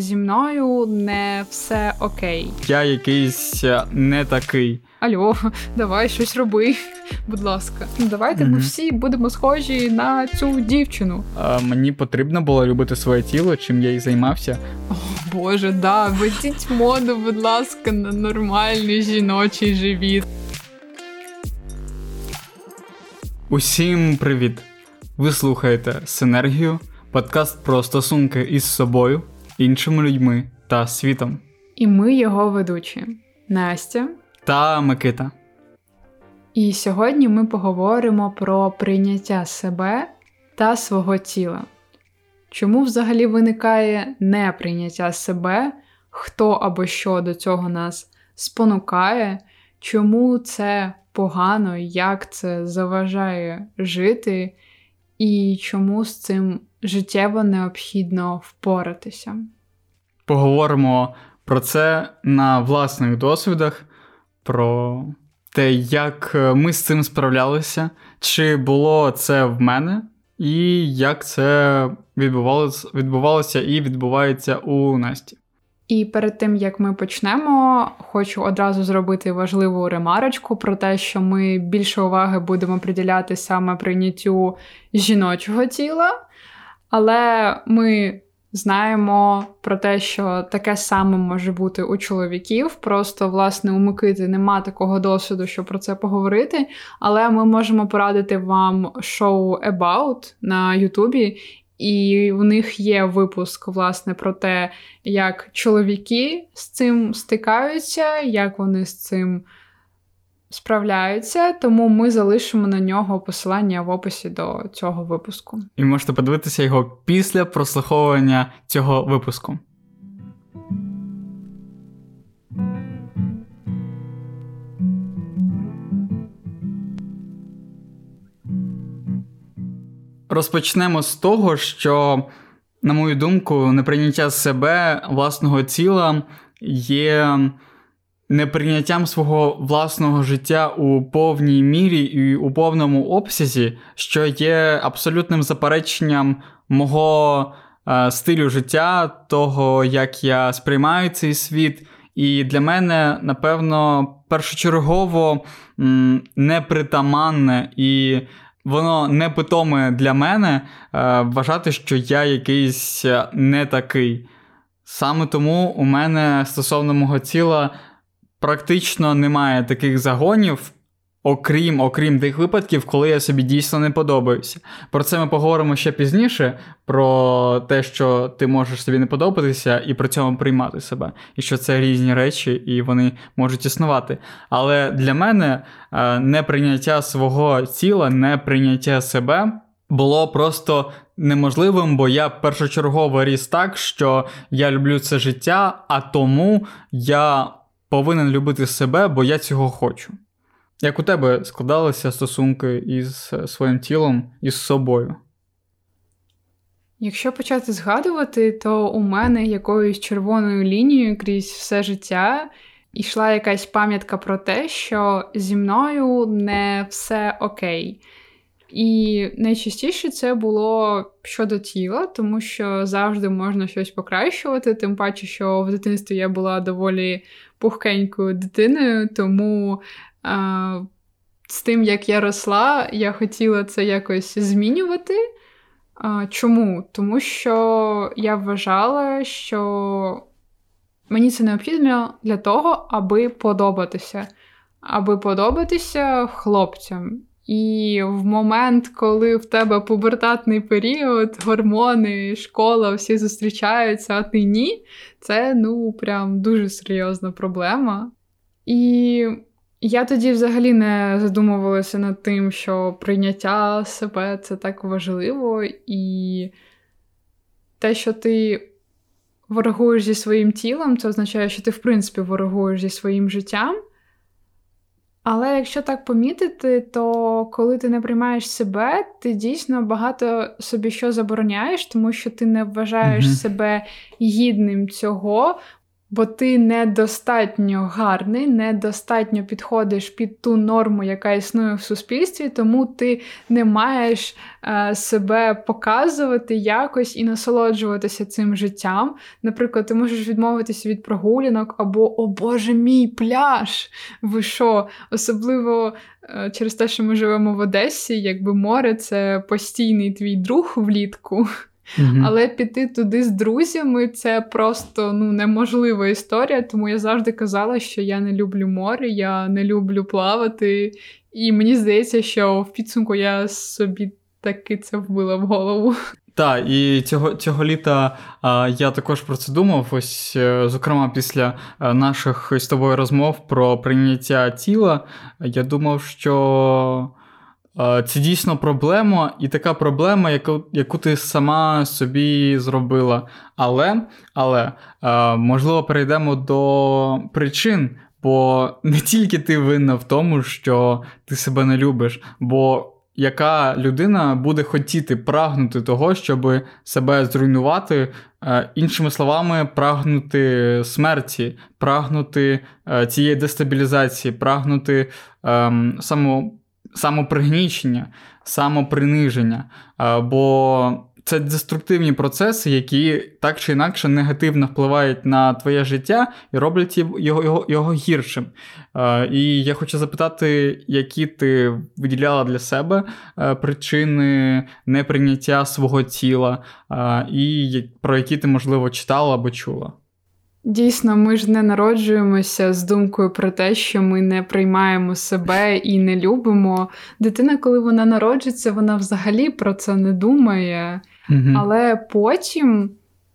зі мною не все окей. Я якийсь е, не такий. Альо, давай щось роби, будь ласка. Ну, давайте ми всі будемо схожі на цю дівчину. А, мені потрібно було любити своє тіло, чим я і займався. О, Боже, да, ведіть моду, будь ласка, на нормальний жіночий живіт. Усім привіт! Ви слухаєте Синергію, подкаст про стосунки із собою, іншими людьми та світом. І ми його ведучі Настя Та Микита. І сьогодні ми поговоримо про прийняття себе та свого тіла. Чому взагалі виникає неприйняття себе, хто або що до цього нас спонукає, чому це погано, як це заважає жити, і чому з цим життєво необхідно впоратися? Поговоримо про це на власних досвідах, про те, як ми з цим справлялися, чи було це в мене, і як це відбувалося, відбувалося і відбувається у Насті. І перед тим як ми почнемо, хочу одразу зробити важливу ремарочку про те, що ми більше уваги будемо приділяти саме прийняттю жіночого тіла, але ми знаємо про те, що таке саме може бути у чоловіків. Просто, власне, у Микити нема такого досвіду, щоб про це поговорити. Але ми можемо порадити вам шоу About на Ютубі. І у них є випуск, власне, про те, як чоловіки з цим стикаються, як вони з цим справляються. Тому ми залишимо на нього посилання в описі до цього випуску. І можете подивитися його після прослуховування цього випуску. Розпочнемо з того, що, на мою думку, неприйняття себе власного тіла є неприйняттям свого власного життя у повній мірі і у повному обсязі, що є абсолютним запереченням мого е, стилю життя, того, як я сприймаю цей світ. І для мене, напевно, першочергово м, непритаманне і воно непитоме для мене е, вважати, що я якийсь е, не такий. Саме тому у мене стосовно мого тіла практично немає таких загонів, окрім окрім тих випадків, коли я собі дійсно не подобаюся. Про це ми поговоримо ще пізніше: про те, що ти можеш собі не подобатися, і при цьому приймати себе. І що це різні речі, і вони можуть існувати. Але для мене е, неприйняття свого тіла, неприйняття себе. Було просто неможливим, бо я першочергово ріс так, що я люблю це життя, а тому я повинен любити себе, бо я цього хочу. Як у тебе складалися стосунки із е, своїм тілом і з собою? Якщо почати згадувати, то у мене якоюсь червоною лінією крізь все життя йшла якась пам'ятка про те, що зі мною не все окей. І найчастіше це було щодо тіла, тому що завжди можна щось покращувати, тим паче, що в дитинстві я була доволі пухкенькою дитиною, тому а, з тим, як я росла, я хотіла це якось змінювати. А, Чому? Тому що я вважала, що мені це необхідно для того, аби подобатися, аби подобатися хлопцям. І в момент, коли в тебе пубертатний період, гормони, школа, всі зустрічаються, а ти ні, це ну прям дуже серйозна проблема. І я тоді взагалі не задумувалася над тим, що прийняття себе це так важливо, і те, що ти ворогуєш зі своїм тілом, це означає, що ти, в принципі, ворогуєш зі своїм життям. Але якщо так помітити, то коли ти не приймаєш себе, ти дійсно багато собі що забороняєш, тому що ти не вважаєш mm-hmm. себе гідним цього. Бо ти недостатньо гарний, недостатньо підходиш під ту норму, яка існує в суспільстві, тому ти не маєш е, себе показувати якось і насолоджуватися цим життям. Наприклад, ти можеш відмовитися від прогулянок або, о Боже мій пляж! Ви що? Особливо е, через те, що ми живемо в Одесі, якби море це постійний твій друг влітку. Mm-hmm. Але піти туди з друзями це просто ну, неможлива історія. Тому я завжди казала, що я не люблю море, я не люблю плавати. І мені здається, що в підсумку я собі таки це вбила в голову. Так, і цього цього літа а, я також про це думав. Ось, е, зокрема, після е, наших з тобою розмов про прийняття тіла, я думав, що це дійсно проблема, і така проблема, яку яку ти сама собі зробила. Але, але можливо, перейдемо до причин, бо не тільки ти винна в тому, що ти себе не любиш, бо яка людина буде хотіти прагнути того, щоб себе зруйнувати, іншими словами, прагнути смерті, прагнути цієї дестабілізації, прагнути ем, само самопригнічення, самоприниження. Бо це деструктивні процеси, які так чи інакше негативно впливають на твоє життя і роблять його його, його гіршим. І я хочу запитати, які ти виділяла для себе причини неприйняття свого тіла, і про які ти, можливо, читала або чула. Дійсно, ми ж не народжуємося з думкою про те, що ми не приймаємо себе і не любимо. Дитина, коли вона народжиться, вона взагалі про це не думає. Угу. Але потім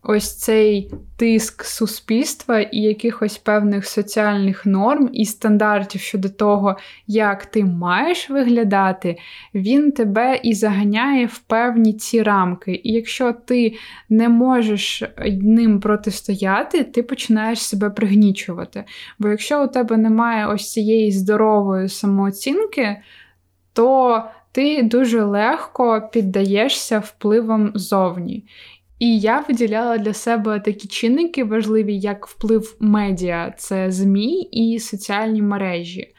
ось цей тиск суспільства і якихось певних соціальних норм і стандартів щодо того, як ти маєш виглядати, він тебе і заганяє в певні ці рамки. І якщо ти не можеш ним протистояти, ти починаєш себе пригнічувати. Бо якщо у тебе немає ось цієї здорової самооцінки, то ти дуже легко піддаєшся впливам зовні. І я виділяла для себе такі чинники важливі, як вплив медіа, це ЗМІ і соціальні мережі.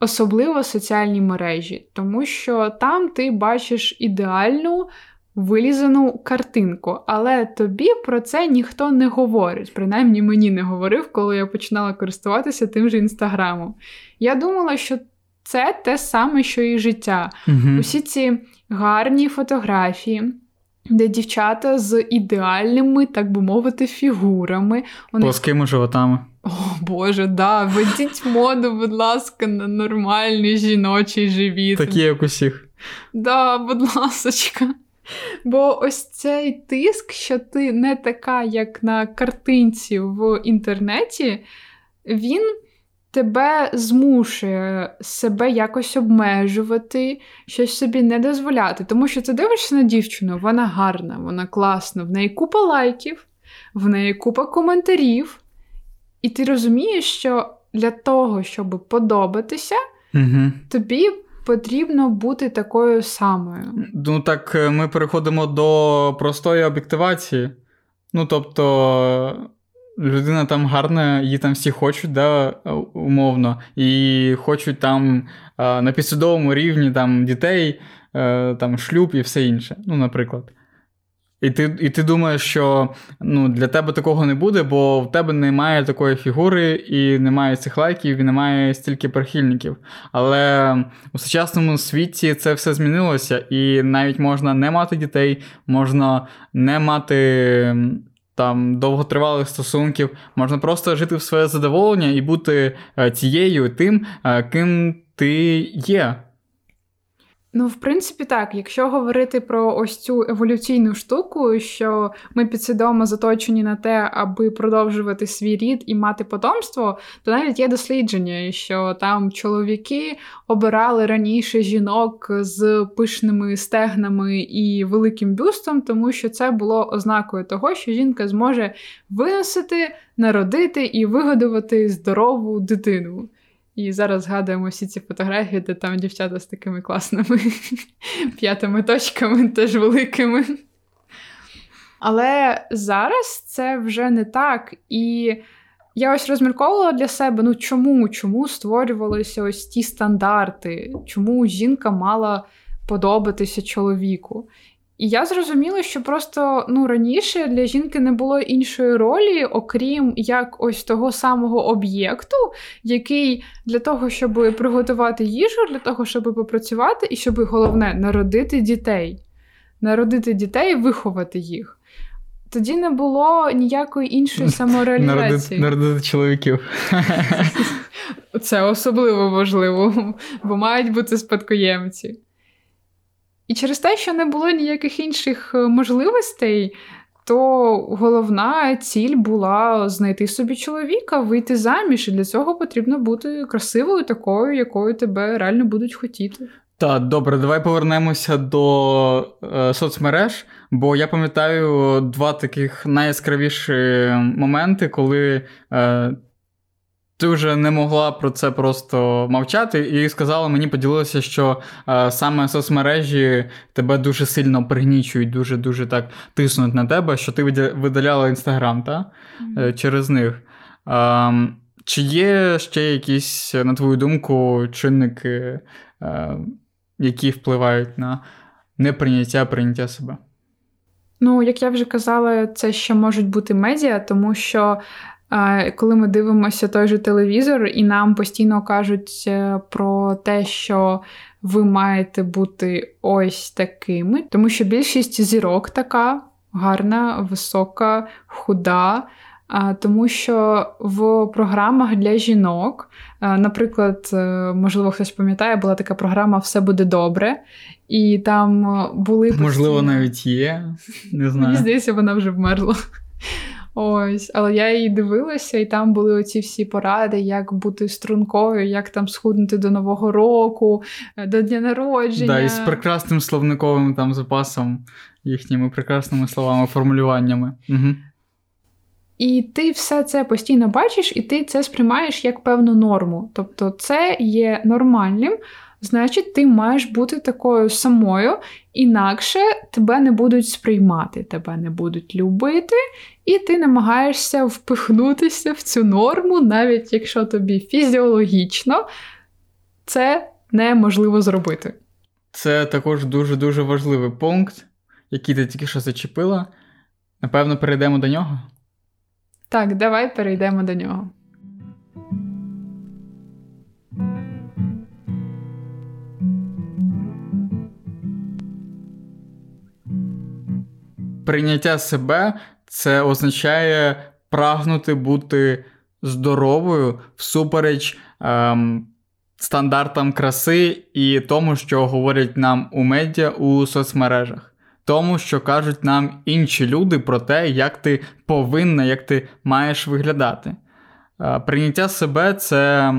Особливо соціальні мережі, тому що там ти бачиш ідеальну вилізану картинку, але тобі про це ніхто не говорить. Принаймні мені не говорив, коли я починала користуватися тим же інстаграмом. Я думала, що це те саме, що і життя. Угу. Усі ці гарні фотографії де дівчата з ідеальними, так би мовити, фігурами. Вони... Плоскими животами. О, Боже, да, ведіть моду, будь ласка, на нормальний жіночий живіт. Такі, як усіх. Да, будь ласочка. Бо ось цей тиск, що ти не така, як на картинці в інтернеті, він тебе змушує себе якось обмежувати, щось собі не дозволяти. Тому що ти дивишся на дівчину, вона гарна, вона класна, в неї купа лайків, в неї купа коментарів. І ти розумієш, що для того, щоб подобатися, угу. тобі потрібно бути такою самою. Ну так е, ми переходимо до простої об'єктивації. Ну, тобто, людина там гарна, її там всі хочуть, да, умовно, і хочуть там на підсудовому рівні там дітей, е, там шлюб і все інше. Ну, наприклад. І ти і ти думаєш, що ну, для тебе такого не буде, бо в тебе немає такої фігури, і немає цих лайків, і немає стільки прихильників. Але у сучасному світі це все змінилося, і навіть можна не мати дітей, можна не мати там довготривалих стосунків, можна просто жити в своє задоволення і бути е, тією тим, е, ким ти є. Ну, в принципі, так, якщо говорити про ось цю еволюційну штуку, що ми підсвідомо заточені на те, аби продовжувати свій рід і мати потомство, то навіть є дослідження, що там чоловіки обирали раніше жінок з пишними стегнами і великим бюстом, тому що це було ознакою того, що жінка зможе виносити, народити і вигодувати здорову дитину. І зараз згадуємо всі ці фотографії, де там дівчата з такими класними п'ятими точками, теж великими. Але зараз це вже не так. І Я ось розмірковувала для себе, ну чому чому створювалися ось ті стандарти, чому жінка мала подобатися чоловіку. І я зрозуміла, що просто ну раніше для жінки не було іншої ролі, окрім як ось того самого об'єкту, який для того, щоб приготувати їжу, для того, щоб попрацювати, і щоб головне народити дітей, народити дітей, виховати їх. Тоді не було ніякої іншої самореалізації. Народити, народити чоловіків. Це особливо важливо, бо мають бути спадкоємці. І через те, що не було ніяких інших е, можливостей, то головна ціль була знайти собі чоловіка, вийти заміж. І для цього потрібно бути красивою, такою, якою тебе реально будуть хотіти. Так, добре, давай повернемося до е, соцмереж, бо я пам'ятаю два таких найяскравіші моменти, коли е, ти вже не могла про це просто мовчати, і сказала мені, поділилася, що е, саме соцмережі тебе дуже сильно пригнічують, дуже-дуже так тиснуть на тебе, що ти видаляла інстаграм та? Mm-hmm. через них. Е, чи є ще якісь, на твою думку, чинники, е, які впливають на неприйняття, прийняття себе? Ну, як я вже казала, це ще можуть бути медіа, тому що коли ми дивимося той же телевізор, і нам постійно кажуть е, про те, що ви маєте бути ось такими, тому що більшість зірок така гарна, висока, худа. Тому що в програмах для жінок, наприклад, е, можливо, хтось пам'ятає, була така програма Все буде добре, і там були постійно... можливо, навіть є. Не знаю. Мені здається, вона вже вмерла. Ось, але я її дивилася, і там були оці всі поради, як бути стрункою, як там схуднути до Нового року, е, до дня народження. Да, і з прекрасним словниковим там запасом, їхніми прекрасними словами, формулюваннями. Угу. І ти все це постійно бачиш, і ти це сприймаєш як певну норму. Тобто, це є нормальним значить, ти маєш бути такою самою, інакше тебе не будуть сприймати, тебе не будуть любити, і ти намагаєшся впихнутися в цю норму, навіть якщо тобі фізіологічно це неможливо зробити. Це також дуже-дуже важливий пункт, який ти тільки що зачепила. Напевно, перейдемо до нього. Так, давай перейдемо до нього. прийняття себе це означає прагнути бути здоровою всупереч ем, стандартам краси і тому, що говорять нам у медіа у соцмережах. Тому, що кажуть нам інші люди про те, як ти повинна, як ти маєш виглядати. Е, прийняття себе це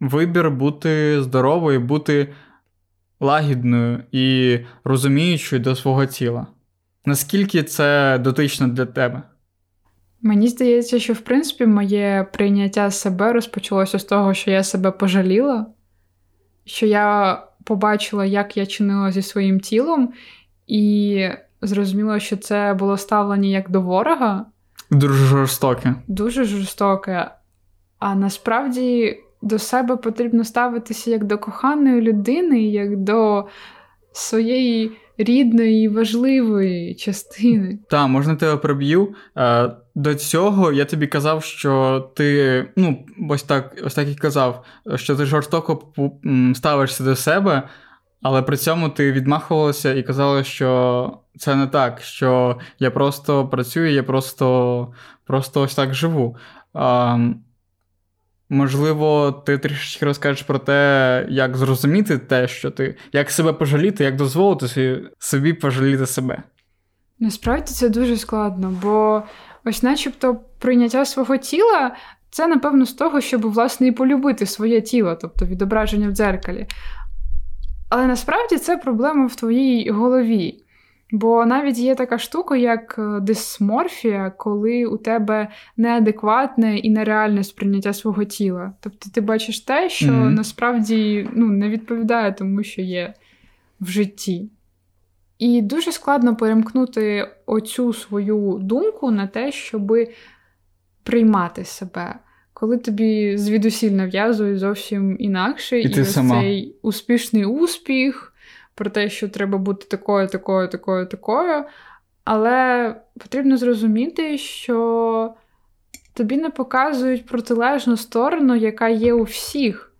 вибір бути здоровою, бути лагідною і розуміючою до свого тіла. Наскільки це дотично для тебе? Мені здається, що в принципі моє прийняття себе розпочалося з того, що я себе пожаліла, що я побачила, як я чинила зі своїм тілом, і зрозуміла, що це було ставлення як до ворога. Дуже жорстоке. Дуже жорстоке. А насправді до себе потрібно ставитися як до коханої людини, як до своєї рідної, важливої частини. Так, можна тебе проб'ю. Е, до цього я тобі казав, що ти, ну, ось так ось так і казав, що ти жорстоко ставишся до себе, але при цьому ти відмахувалася і казала, що це не так, що я просто працюю, я просто просто ось так живу. Можливо, ти трішечки розкажеш про те, як зрозуміти те, що ти, як себе пожаліти, як дозволити собі пожаліти себе. Насправді це дуже складно, бо ось, начебто, прийняття свого тіла це, напевно, з того, щоб, власне, і полюбити своє тіло, тобто відображення в дзеркалі. Але насправді це проблема в твоїй голові. Бо навіть є така штука, як е, дисморфія, коли у тебе неадекватне і нереальне сприйняття свого тіла. Тобто ти бачиш те, що mm-hmm. насправді ну, не відповідає тому, що є в житті. І дуже складно перемкнути оцю свою думку на те, щоб приймати себе. коли тобі звідусіль нав'язують зовсім інакше, і, і ти сама. цей успішний успіх про те, що треба бути такою, такою, такою, такою. Але потрібно зрозуміти, що тобі не показують протилежну сторону, яка є у всіх.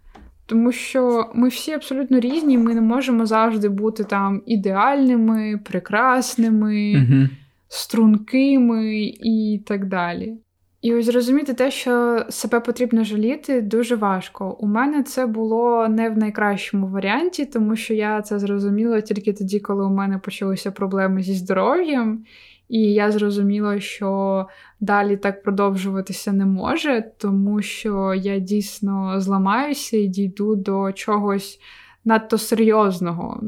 Тому що ми всі абсолютно різні, ми не можемо завжди бути там ідеальними, прекрасними, угу. стрункими і так далі. І ось зрозуміти те, що себе потрібно жаліти, дуже важко. У мене це було не в найкращому варіанті, тому що я це зрозуміла тільки тоді, коли у мене почалися проблеми зі здоров'ям. І я зрозуміла, що далі так продовжуватися не може, тому що я дійсно зламаюся і дійду до чогось надто серйозного,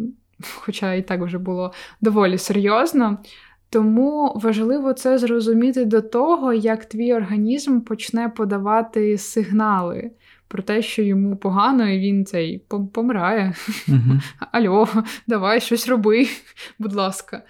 хоча і так вже було доволі серйозно. Тому важливо це зрозуміти до того, як твій організм почне подавати сигнали про те, що йому погано, і він цей помирає. Угу. Альо, давай щось роби, будь ласка.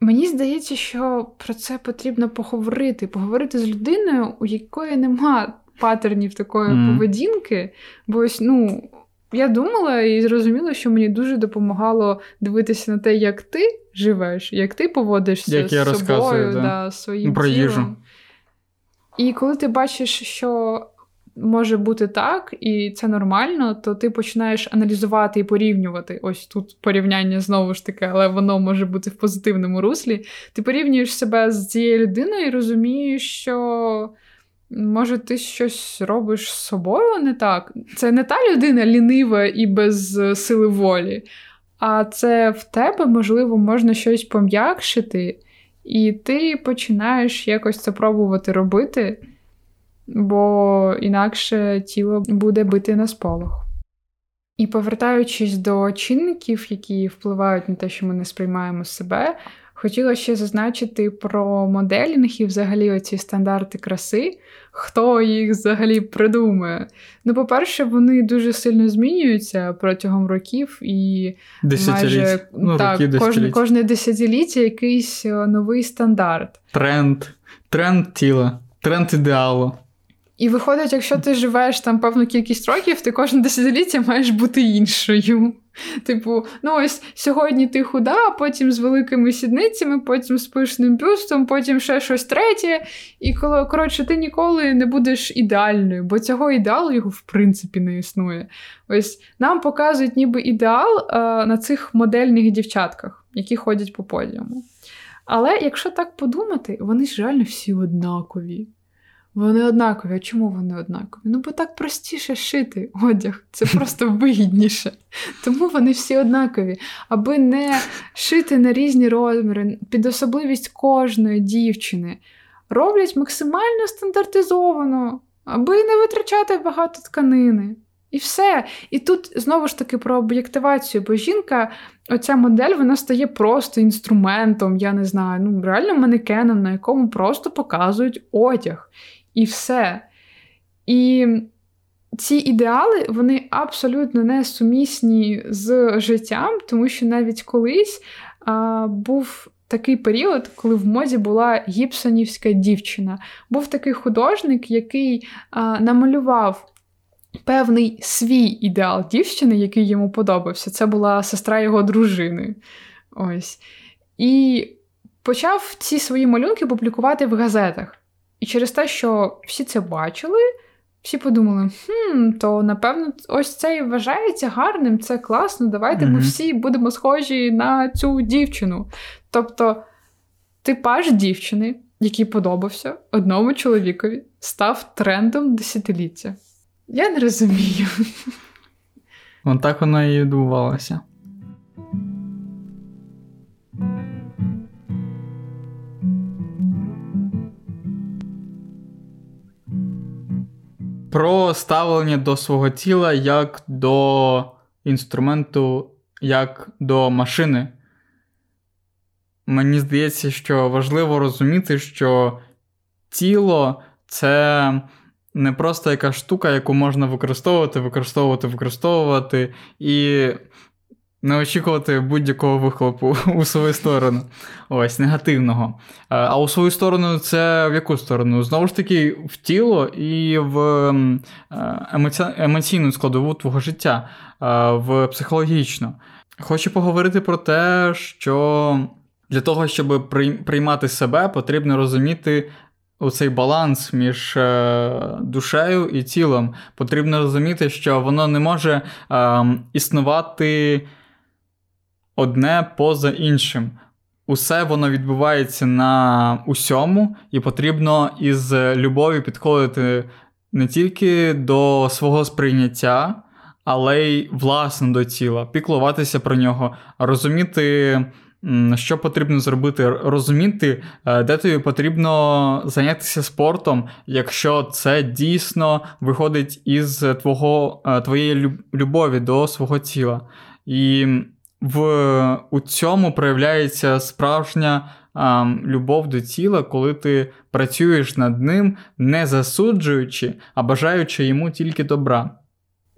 Мені здається, що про це потрібно поговорити, поговорити з людиною, у якої нема патернів такої mm. поведінки. Бо ось, ну, я думала і зрозуміла, що мені дуже допомагало дивитися на те, як ти живеш, як ти поводишся як з собою, да. Да, своїм про тілом. їжу. І коли ти бачиш, що може бути так, і це нормально, то ти починаєш аналізувати і порівнювати. Ось тут порівняння знову ж таки, але воно може бути в позитивному руслі. Ти порівнюєш себе з цією людиною і розумієш, що. Може, ти щось робиш з собою не так? Це не та людина лінива і без сили волі, а це в тебе, можливо, можна щось пом'якшити, і ти починаєш якось це пробувати робити бо інакше тіло буде бити на сполох. І повертаючись до чинників, які впливають на те, що ми не сприймаємо себе, хотіла ще зазначити про моделінг і взагалі оці стандарти краси, хто їх взагалі придумає. Ну, по-перше, вони дуже сильно змінюються протягом років і майже ну, так, роки, кожне, кожне десятиліття якийсь е, новий стандарт. Тренд, тренд тіла, тренд ідеалу. І виходить, якщо ти живеш там певну кількість років, ти кожне десятиліття маєш бути іншою. Типу, ну ось сьогодні ти худа, потім з великими сідницями, потім з пишним бюстом, потім ще щось третє. І коротше, ти ніколи не будеш ідеальною, бо цього ідеалу його в принципі не існує. Ось нам показують ніби ідеал е, на цих модельних дівчатках, які ходять по подіуму. Але якщо так подумати, вони ж реально всі однакові. Вони однакові. А чому вони однакові? Ну, бо так простіше шити одяг. Це просто вигідніше. Тому вони всі однакові. Аби не шити на різні розміри, під особливість кожної дівчини. Роблять максимально стандартизовано, аби не витрачати багато тканини. І все. І тут знову ж таки про об'єктивацію, бо жінка, оця модель, вона стає просто інструментом, я не знаю, ну реально манекеном, на якому просто показують одяг і все. І ці ідеали вони абсолютно не сумісні з життям, тому що навіть колись а, був такий період, коли в моді була гіпсонівська дівчина. Був такий художник, який а, намалював. Певний свій ідеал дівчини, який йому подобався, це була сестра його дружини. Ось. І почав ці свої малюнки публікувати в газетах. І через те, що всі це бачили, всі подумали: хм, то напевно, ось це і вважається гарним, це класно, давайте mm-hmm. ми всі будемо схожі на цю дівчину. Тобто, типаж дівчини, який подобався одному чоловікові, став трендом десятиліття. Я не розумію. Вон так воно і відбувалося. Про ставлення до свого тіла як до інструменту, як до машини. Мені здається, що важливо розуміти, що тіло це не просто яка штука, яку можна використовувати, використовувати, використовувати, і не очікувати будь-якого вихлопу у свою сторону. Ось, негативного. А у свою сторону, це в яку сторону? Знову ж таки, в тіло і в емоці... емоційну складову твого життя, в психологічну. Хочу поговорити про те, що для того, щоб приймати себе, потрібно розуміти. Оцей баланс між е, душею і тілом потрібно розуміти, що воно не може е, існувати одне поза іншим. Усе воно відбувається на усьому, і потрібно із любов'ю підходити не тільки до свого сприйняття, але й власне до тіла, піклуватися про нього, розуміти. Що потрібно зробити, розуміти, е, де тобі потрібно зайнятися спортом, якщо це дійсно виходить із твого, е, твоєї любові до свого тіла. І в у цьому проявляється справжня а, любов до тіла, коли ти працюєш над ним, не засуджуючи, а бажаючи йому тільки добра.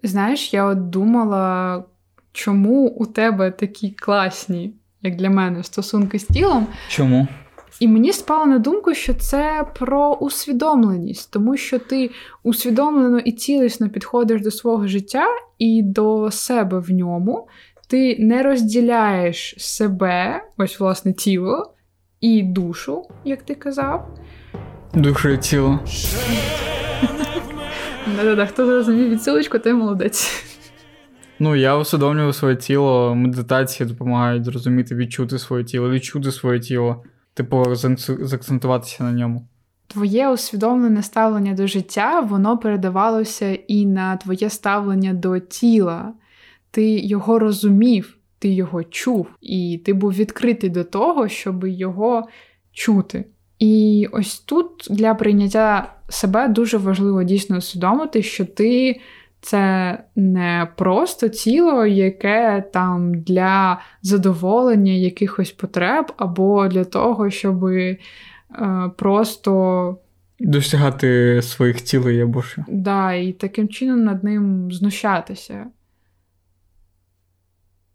Знаєш, я от думала, чому у тебе такі класні, як для мене, стосунки з тілом. Чому? І мені спало на думку, що це про усвідомленість, тому що ти усвідомлено і цілісно підходиш до свого життя і до себе в ньому ти не розділяєш себе, ось власне тіло і душу, як ти казав. Душу і тіло. Да-да-да, Хто зрозумів відсилочку, той молодець. Ну, я усвідомлюю своє тіло, медитації допомагають зрозуміти, відчути своє тіло, відчути своє тіло, типу, заакцентуватися на ньому. Твоє усвідомлене ставлення до життя, воно передавалося і на твоє ставлення до тіла ти його розумів, ти його чув, і ти був відкритий до того, щоб його чути. І ось тут для прийняття себе дуже важливо дійсно усвідомити, що ти це не просто тіло, яке там для задоволення якихось потреб, або для того, щоб е, просто. Досягати своїх цілей або що. Да, і таким чином над ним знущатися.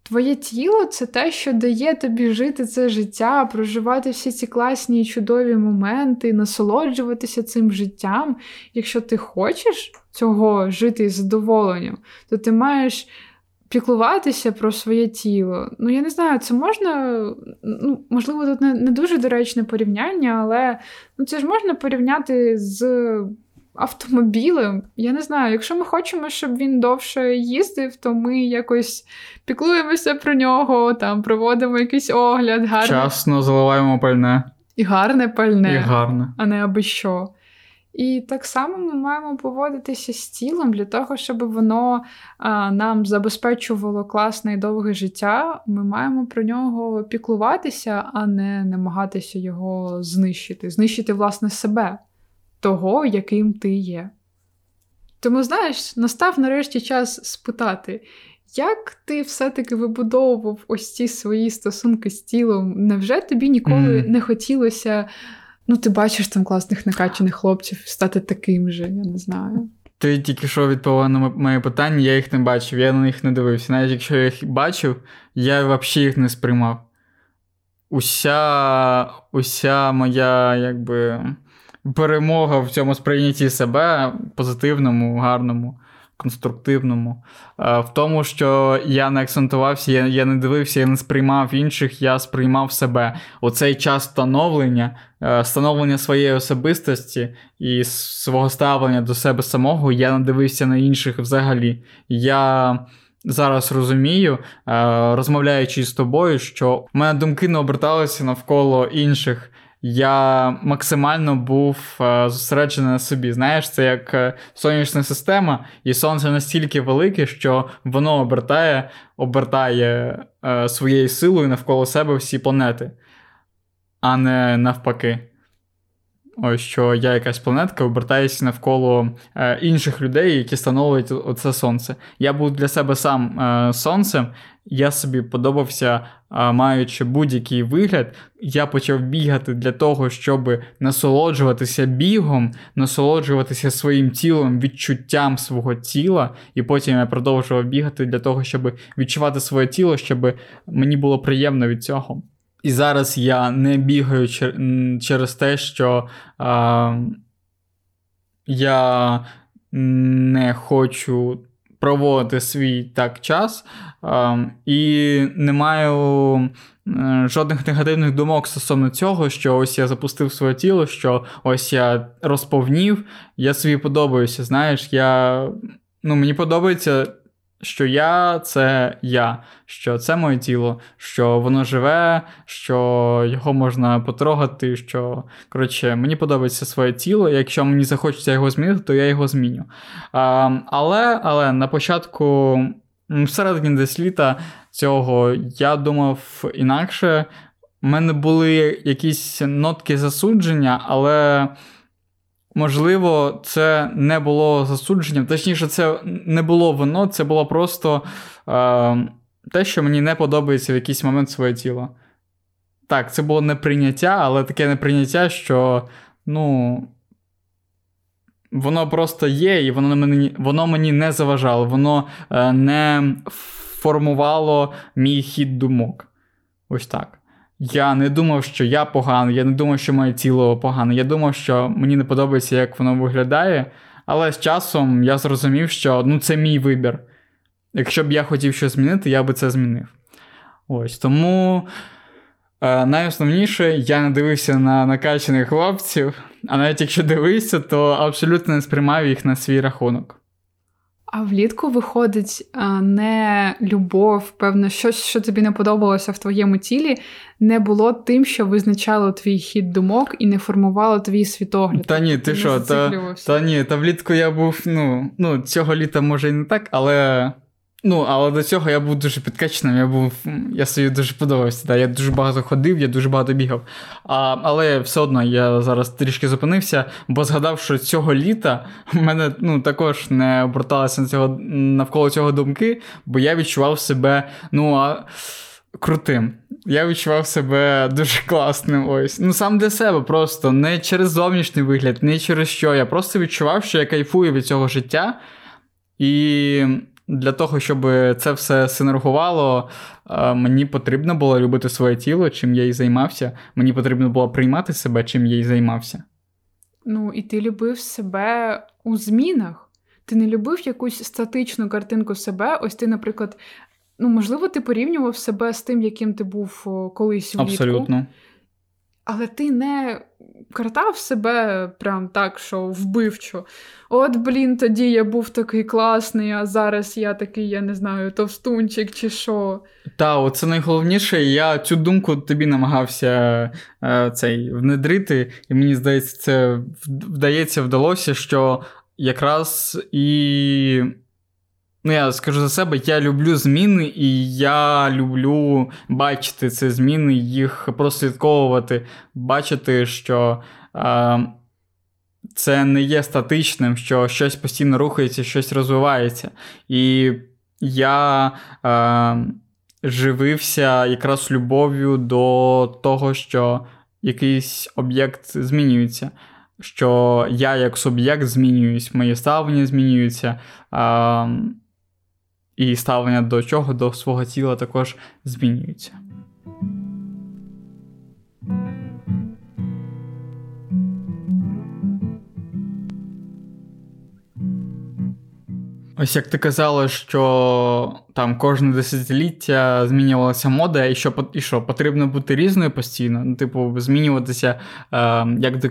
Твоє тіло це те, що дає тобі жити це життя, проживати всі ці класні і чудові моменти, насолоджуватися цим життям. Якщо ти хочеш цього жити із задоволенням, то ти маєш піклуватися про своє тіло. Ну, я не знаю, це можна, ну, можливо, тут не, не дуже доречне порівняння, але ну, це ж можна порівняти з автомобілем. Я не знаю, якщо ми хочемо, щоб він довше їздив, то ми якось піклуємося про нього, там проводимо якийсь огляд, гарне. Часно заливаємо пальне. І гарне пальне, І гарне. а не аби що. І так само ми маємо поводитися з тілом для того, щоб воно а, нам забезпечувало класне і довге життя. Ми маємо про нього піклуватися, а не намагатися його знищити, знищити власне себе того, яким ти є. Тому, знаєш, настав нарешті час спитати, як ти все-таки вибудовував ось ці свої стосунки з тілом? Невже тобі ніколи mm. не хотілося, ну, ти бачиш там класних накачаних хлопців, стати таким же, я не знаю. Ти тільки що відповіла на моє питання, я їх не бачив, я на них не дивився. Навіть якщо я їх бачив, я взагалі їх не сприймав. Уся, уся моя, якби перемога в цьому сприйнятті себе позитивному, гарному, конструктивному. Е, в тому, що я не акцентувався, я я не дивився, я не сприймав інших, я сприймав себе. Оцей час становлення, е, становлення своєї особистості і свого ставлення до себе самого, я не дивився на інших взагалі. Я. Зараз розумію, е, розмовляючи з тобою, що в мене думки не оберталися навколо інших я максимально був е, зосереджений на собі. Знаєш, це як е, сонячна система, і сонце настільки велике, що воно обертає обертає е, своєю силою навколо себе всі планети, а не навпаки. ось що я якась планетка обертаюся навколо е, інших людей, які становлять оце сонце. Я був для себе сам е, сонцем, я собі подобався, маючи будь-який вигляд, я почав бігати для того, щоб насолоджуватися бігом, насолоджуватися своїм тілом, відчуттям свого тіла, і потім я продовжував бігати для того, щоб відчувати своє тіло, щоб мені було приємно від цього. І зараз я не бігаю через те, що а, я не хочу проводити свій так час і не маю. Жодних негативних думок стосовно цього, що ось я запустив своє тіло, що ось я розповнів, я собі подобаюся. Знаєш, я ну, мені подобається що я це я, що це моє тіло, що воно живе, що його можна потрогати. що, коротше, Мені подобається своє тіло, якщо мені захочеться його змінити, то я його зміню. А, Але але на початку, всередині десь літа цього я думав інакше. У мене були якісь нотки засудження, але. Можливо, це не було засудженням. Точніше, це не було воно, це було просто е, те, що мені не подобається в якийсь момент своє тіло. Так, це було неприйняття, але таке неприйняття, що, ну. Воно просто є, і воно мені воно мені не заважало, воно е, не формувало мій хід думок. Ось так. Я не думав, що я поганий, я не думав, що моє тіло погане. Я думав, що мені не подобається, як воно виглядає. Але з часом я зрозумів, що ну, це мій вибір. Якщо б я хотів щось змінити, я би це змінив. Ось тому е, найосновніше, я не дивився на накачаних хлопців, а навіть якщо дивився, то абсолютно не сприймав їх на свій рахунок. А влітку виходить не любов, певно, щось, що тобі не подобалося в твоєму тілі, не було тим, що визначало твій хід думок і не формувало твій світогляд. Та ні, ти, ти що, та, та ні, та влітку я був, ну, ну, цього літа може і не так, але Ну, але до цього я був дуже підкаченим, я був, я собі дуже подобався. Да. Я дуже багато ходив, я дуже багато бігав. А, Але все одно я зараз трішки зупинився, бо згадав, що цього літа в мене ну, також не оберталися на цього, навколо цього думки, бо я відчував себе ну, а, крутим. Я відчував себе дуже класним. ось. Ну, сам для себе просто, не через зовнішній вигляд, не через що. Я просто відчував, що я кайфую від цього життя. І для того, щоб це все синергувало, е, мені потрібно було любити своє тіло, чим я і займався. Мені потрібно було приймати себе, чим я і займався. Ну, і ти любив себе у змінах. Ти не любив якусь статичну картинку себе. Ось ти, наприклад, ну, можливо, ти порівнював себе з тим, яким ти був колись влітку. Абсолютно. Але ти не картав себе прям так, що вбивчо. От, блін, тоді я був такий класний, а зараз я такий, я не знаю, товстунчик чи що. Та, оце найголовніше. Я цю думку тобі намагався е, цей внедрити, і мені здається, це вдається, вдалося, що якраз і. Ну, я скажу за себе, я люблю зміни, і я люблю бачити ці зміни, їх прослідковувати, бачити, що е, це не є статичним, що щось постійно рухається, щось розвивається. І я е, живився якраз любов'ю до того, що якийсь об'єкт змінюється. Що я як суб'єкт змінююсь, моє ставлення змінюється. Е, і ставлення до чого, до свого тіла також змінюється. Ось як ти казала, що там кожне десятиліття змінювалася мода, і що і що, потрібно бути різною постійно, ну, типу, змінюватися, е, як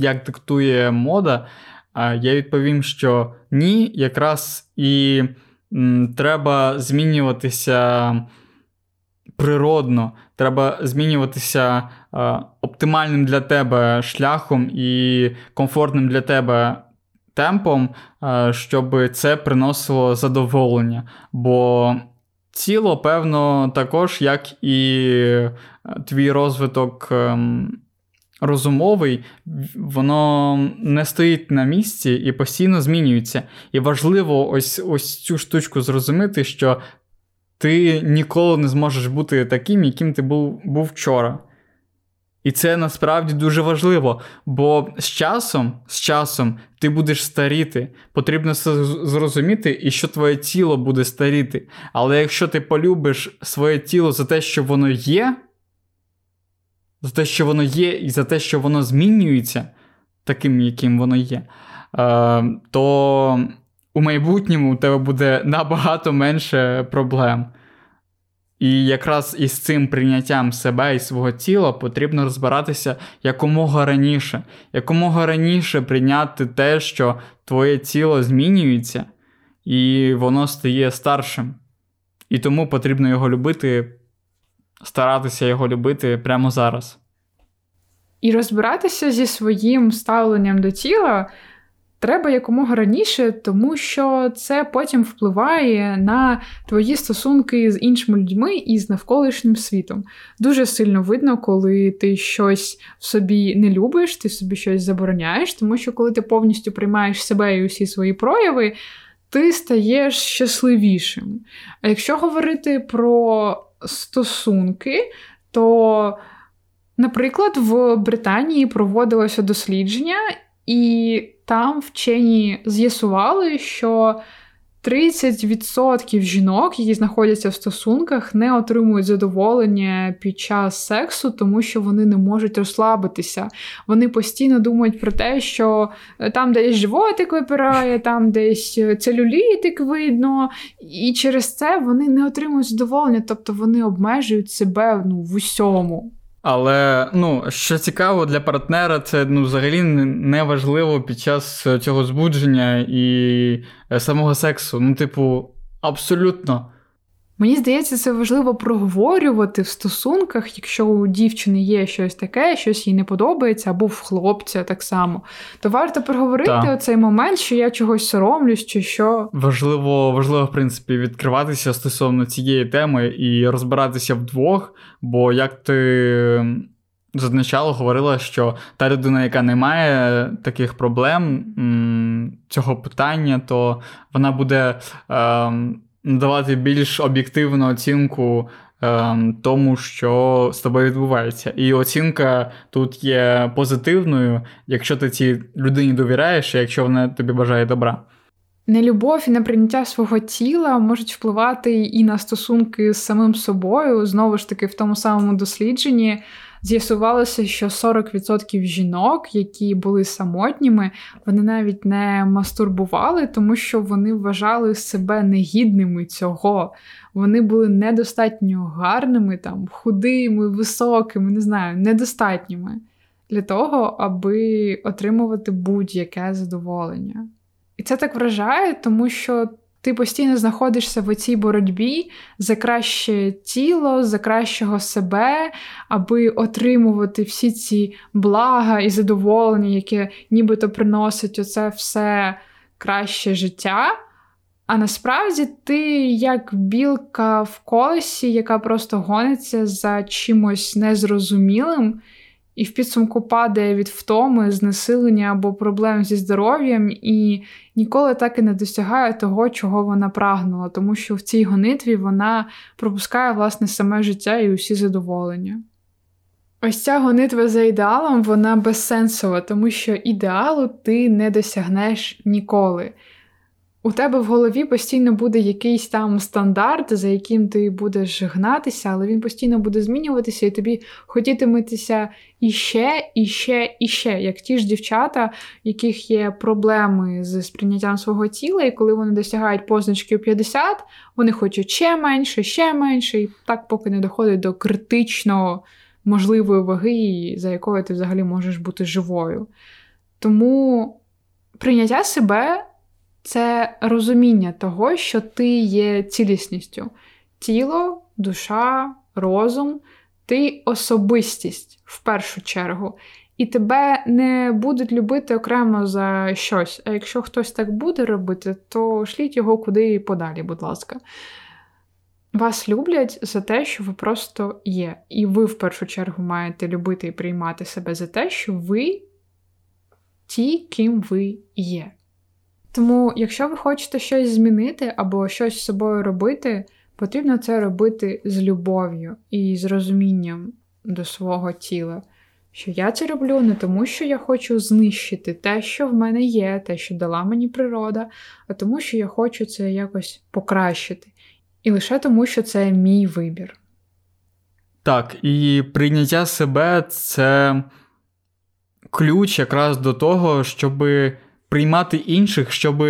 як диктує мода. Е, я відповім, що ні, якраз і треба змінюватися природно, треба змінюватися оптимальним для тебе шляхом і комфортним для тебе темпом, щоб це приносило задоволення. Бо тіло, певно, також, як і е, твій розвиток. Розумовий, воно не стоїть на місці і постійно змінюється. І важливо ось ось цю штучку зрозуміти, що ти ніколи не зможеш бути таким, яким ти був, був вчора. І це насправді дуже важливо, бо з часом з часом ти будеш старіти. Потрібно це зрозуміти, і що твоє тіло буде старіти. Але якщо ти полюбиш своє тіло за те, що воно є, за те, що воно є, і за те, що воно змінюється, таким, яким воно є, е, то у майбутньому у тебе буде набагато менше проблем. І якраз із цим прийняттям себе і свого тіла потрібно розбиратися якомога раніше, якомога раніше прийняти те, що твоє тіло змінюється, і воно стає старшим. І тому потрібно його любити, старатися його любити прямо зараз. І розбиратися зі своїм ставленням до тіла треба якомога раніше, тому що це потім впливає на твої стосунки з іншими людьми і з навколишнім світом. Дуже сильно видно, коли ти щось в собі не любиш, ти собі щось забороняєш, тому що коли ти повністю приймаєш себе і усі свої прояви, ти стаєш щасливішим. А якщо говорити про стосунки, то. Наприклад, в Британії проводилося дослідження, і там вчені з'ясували, що 30% жінок, які знаходяться в стосунках, не отримують задоволення під час сексу, тому що вони не можуть розслабитися. Вони постійно думають про те, що е, там десь животик випирає, там десь целюлітик видно, і через це вони не отримують задоволення, тобто вони обмежують себе ну, в усьому. Але ну, що цікаво для партнера, це ну, взагалі не важливо під час цього збудження і е, самого сексу. Ну, типу, абсолютно. Мені здається, це важливо проговорювати в стосунках, якщо у дівчини є щось таке, щось їй не подобається, або в хлопця так само, то варто проговорити оцей момент, що я чогось соромлюсь, чи що. Важливо, важливо, в принципі, відкриватися стосовно цієї теми і розбиратися вдвох, бо як ти. Зазначало говорила, що та людина, яка не має таких проблем цього питання, то вона буде ем, надавати більш об'єктивну оцінку ем, тому, що з тобою відбувається. І оцінка тут є позитивною, якщо ти цій людині довіряєш, і якщо вона тобі бажає добра. Нелюбов і неприйняття свого тіла можуть впливати і на стосунки з самим собою. Знову ж таки, в тому самому дослідженні з'ясувалося, що 40% жінок, які були самотніми, вони навіть не мастурбували, тому що вони вважали себе негідними цього. Вони були недостатньо гарними, там, худими, високими, не знаю, недостатніми для того, аби отримувати будь-яке задоволення. І це так вражає, тому що ти постійно знаходишся в цій боротьбі за краще тіло, за кращого себе, аби отримувати всі ці блага і задоволення, яке нібито приносить оце все краще життя. А насправді ти як білка в колесі, яка просто гониться за чимось незрозумілим і в підсумку падає від втоми, знесилення або проблем зі здоров'ям, і ніколи так і не досягає того, чого вона прагнула, тому що в цій гонитві вона пропускає власне саме життя і усі задоволення. Ось ця гонитва за ідеалом, вона безсенсова, тому що ідеалу ти не досягнеш ніколи у тебе в голові постійно буде якийсь там стандарт, за яким ти будеш гнатися, але він постійно буде змінюватися, і тобі хотітиметься іще, іще, іще, як ті ж дівчата, яких є проблеми з сприйняттям свого тіла, і коли вони досягають позначки 50, вони хочуть ще менше, ще менше, і так поки не доходить до критично можливої ваги, за якою ти взагалі можеш бути живою. Тому прийняття себе це розуміння того, що ти є цілісністю. Тіло, душа, розум, ти особистість в першу чергу. І тебе не будуть любити окремо за щось. А якщо хтось так буде робити, то шліть його куди подалі, будь ласка. вас люблять за те, що ви просто є. І ви в першу чергу маєте любити і приймати себе за те, що ви ті, ким ви є. Тому, якщо ви хочете щось змінити або щось з собою робити, потрібно це робити з любов'ю і з розумінням до свого тіла. Що я це роблю не тому, що я хочу знищити те, що в мене є, те, що дала мені природа, а тому, що я хочу це якось покращити. І лише тому, що це мій вибір. Так, і прийняття себе це ключ якраз до того, щоб приймати інших, щоб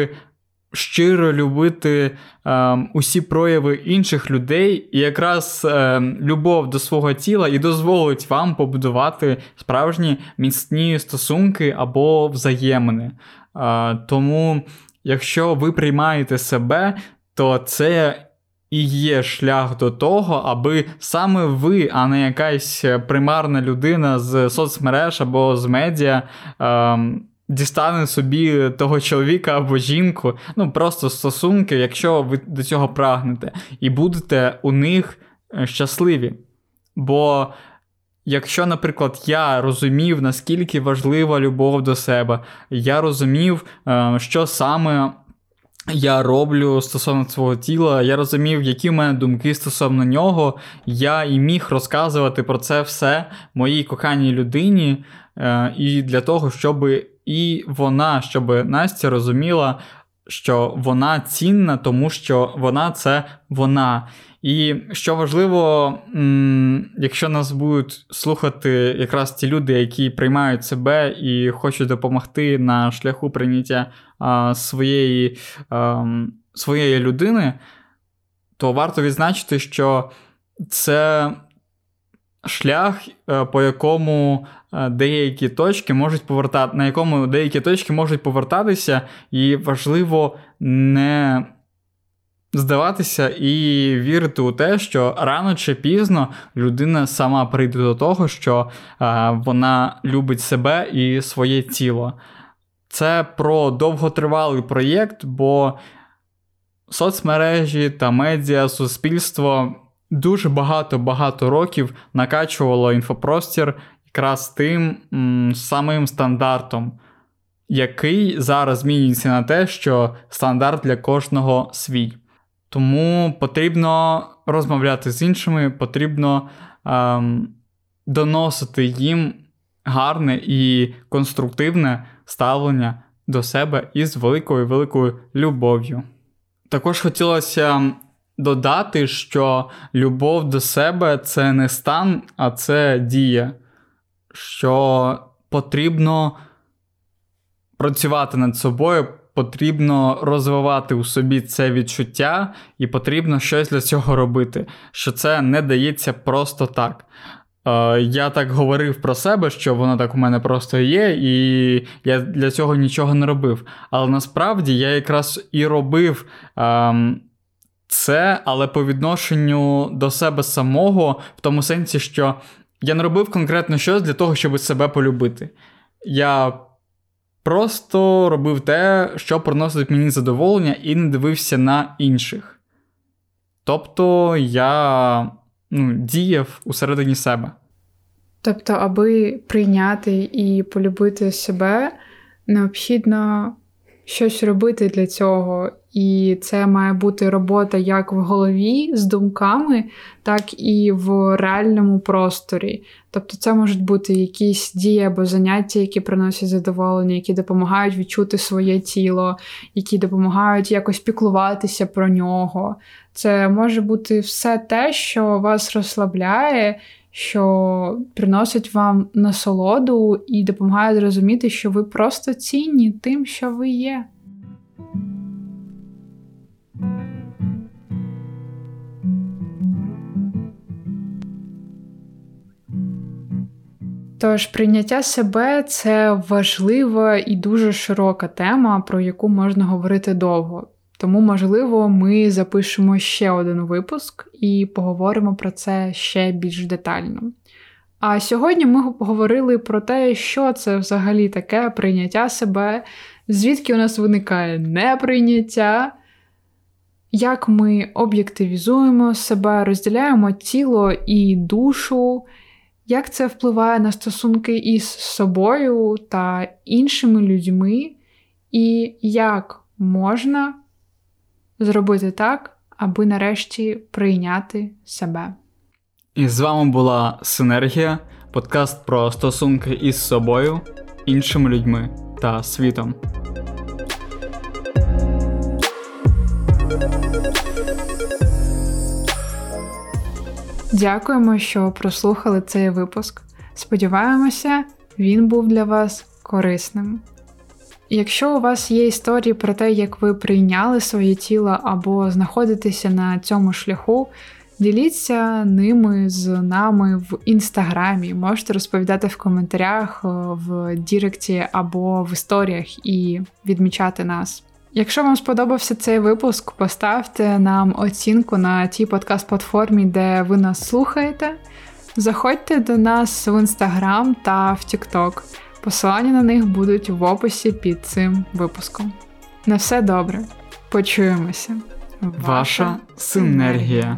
щиро любити е, усі прояви інших людей, і якраз е, любов до свого тіла і дозволить вам побудувати справжні міцні стосунки або взаємини. Е, тому, якщо ви приймаєте себе, то це. І є шлях до того, аби саме ви, а не якась примарна людина з соцмереж або з медіа, ем, дістане собі того чоловіка або жінку, ну просто стосунки, якщо ви до цього прагнете, і будете у них е, щасливі. Бо якщо, наприклад, я розумів, наскільки важлива любов до себе, я розумів, е, що саме. Я роблю стосовно свого тіла, я розумів, які в мене думки стосовно нього. Я і міг розказувати про це все моїй коханій людині, е, і для того, щоб і вона, щоб Настя розуміла, що вона цінна, тому що вона це вона. І що важливо, якщо нас будуть слухати якраз ті люди, які приймають себе і хочуть допомогти на шляху прийняття своєї, своєї людини, то варто відзначити, що це шлях, е, по якому деякі точки можуть повертати, на якому деякі точки можуть повертатися, і важливо не здаватися і вірити у те, що рано чи пізно людина сама прийде до того, що е, вона любить себе і своє тіло. Це про довготривалий проєкт, бо соцмережі та медіа, суспільство дуже багато-багато років накачувало інфопростір якраз тим м, самим стандартом, який зараз змінюється на те, що стандарт для кожного свій. Тому потрібно розмовляти з іншими, потрібно ем, доносити їм гарне і конструктивне ставлення до себе із великою великою любов'ю. Також хотілося додати, що любов до себе це не стан, а це дія, що потрібно працювати над собою, потрібно розвивати у собі це відчуття, і потрібно щось для цього робити, що це не дається просто так. Е, я так говорив про себе, що воно так у мене просто є, і я для цього нічого не робив. Але насправді я якраз і робив ем, це, але по відношенню до себе самого, в тому сенсі, що я не робив конкретно щось для того, щоб себе полюбити. Я просто робив те, що приносить мені задоволення, і не дивився на інших. Тобто я ну, діяв усередині себе. Тобто, аби прийняти і полюбити себе, необхідно щось робити для цього. І це має бути робота як в голові з думками, так і в реальному просторі. Тобто, це можуть бути якісь дії або заняття, які приносять задоволення, які допомагають відчути своє тіло, які допомагають якось піклуватися про нього. Це може бути все те, що вас розслабляє, що приносить вам насолоду і допомагає зрозуміти, що ви просто цінні тим, що ви є. Тож прийняття себе це важлива і дуже широка тема, про яку можна говорити довго. Тому, можливо, ми запишемо ще один випуск і поговоримо про це ще більш детально. А сьогодні ми поговорили про те, що це взагалі таке прийняття себе, звідки у нас виникає неприйняття, як ми об'єктивізуємо себе, розділяємо тіло і душу, як це впливає на стосунки із собою та іншими людьми, і як можна зробити так, аби нарешті прийняти себе. І з вами була Синергія, подкаст про стосунки із собою, іншими людьми та світом. Дякуємо, що прослухали цей випуск. Сподіваємося, він був для вас корисним. Якщо у вас є історії про те, як ви прийняли своє тіло або знаходитеся на цьому шляху, діліться ними з нами в інстаграмі. Можете розповідати в коментарях, е, в Діректі або в історіях і відмічати нас. Якщо вам сподобався цей випуск, поставте нам оцінку на тій подкаст-платформі, де ви нас слухаєте. Заходьте до нас в інстаграм та в Тікток. Посилання на них будуть в описі під цим випуском. На все добре. Почуємося. Ваша синергія.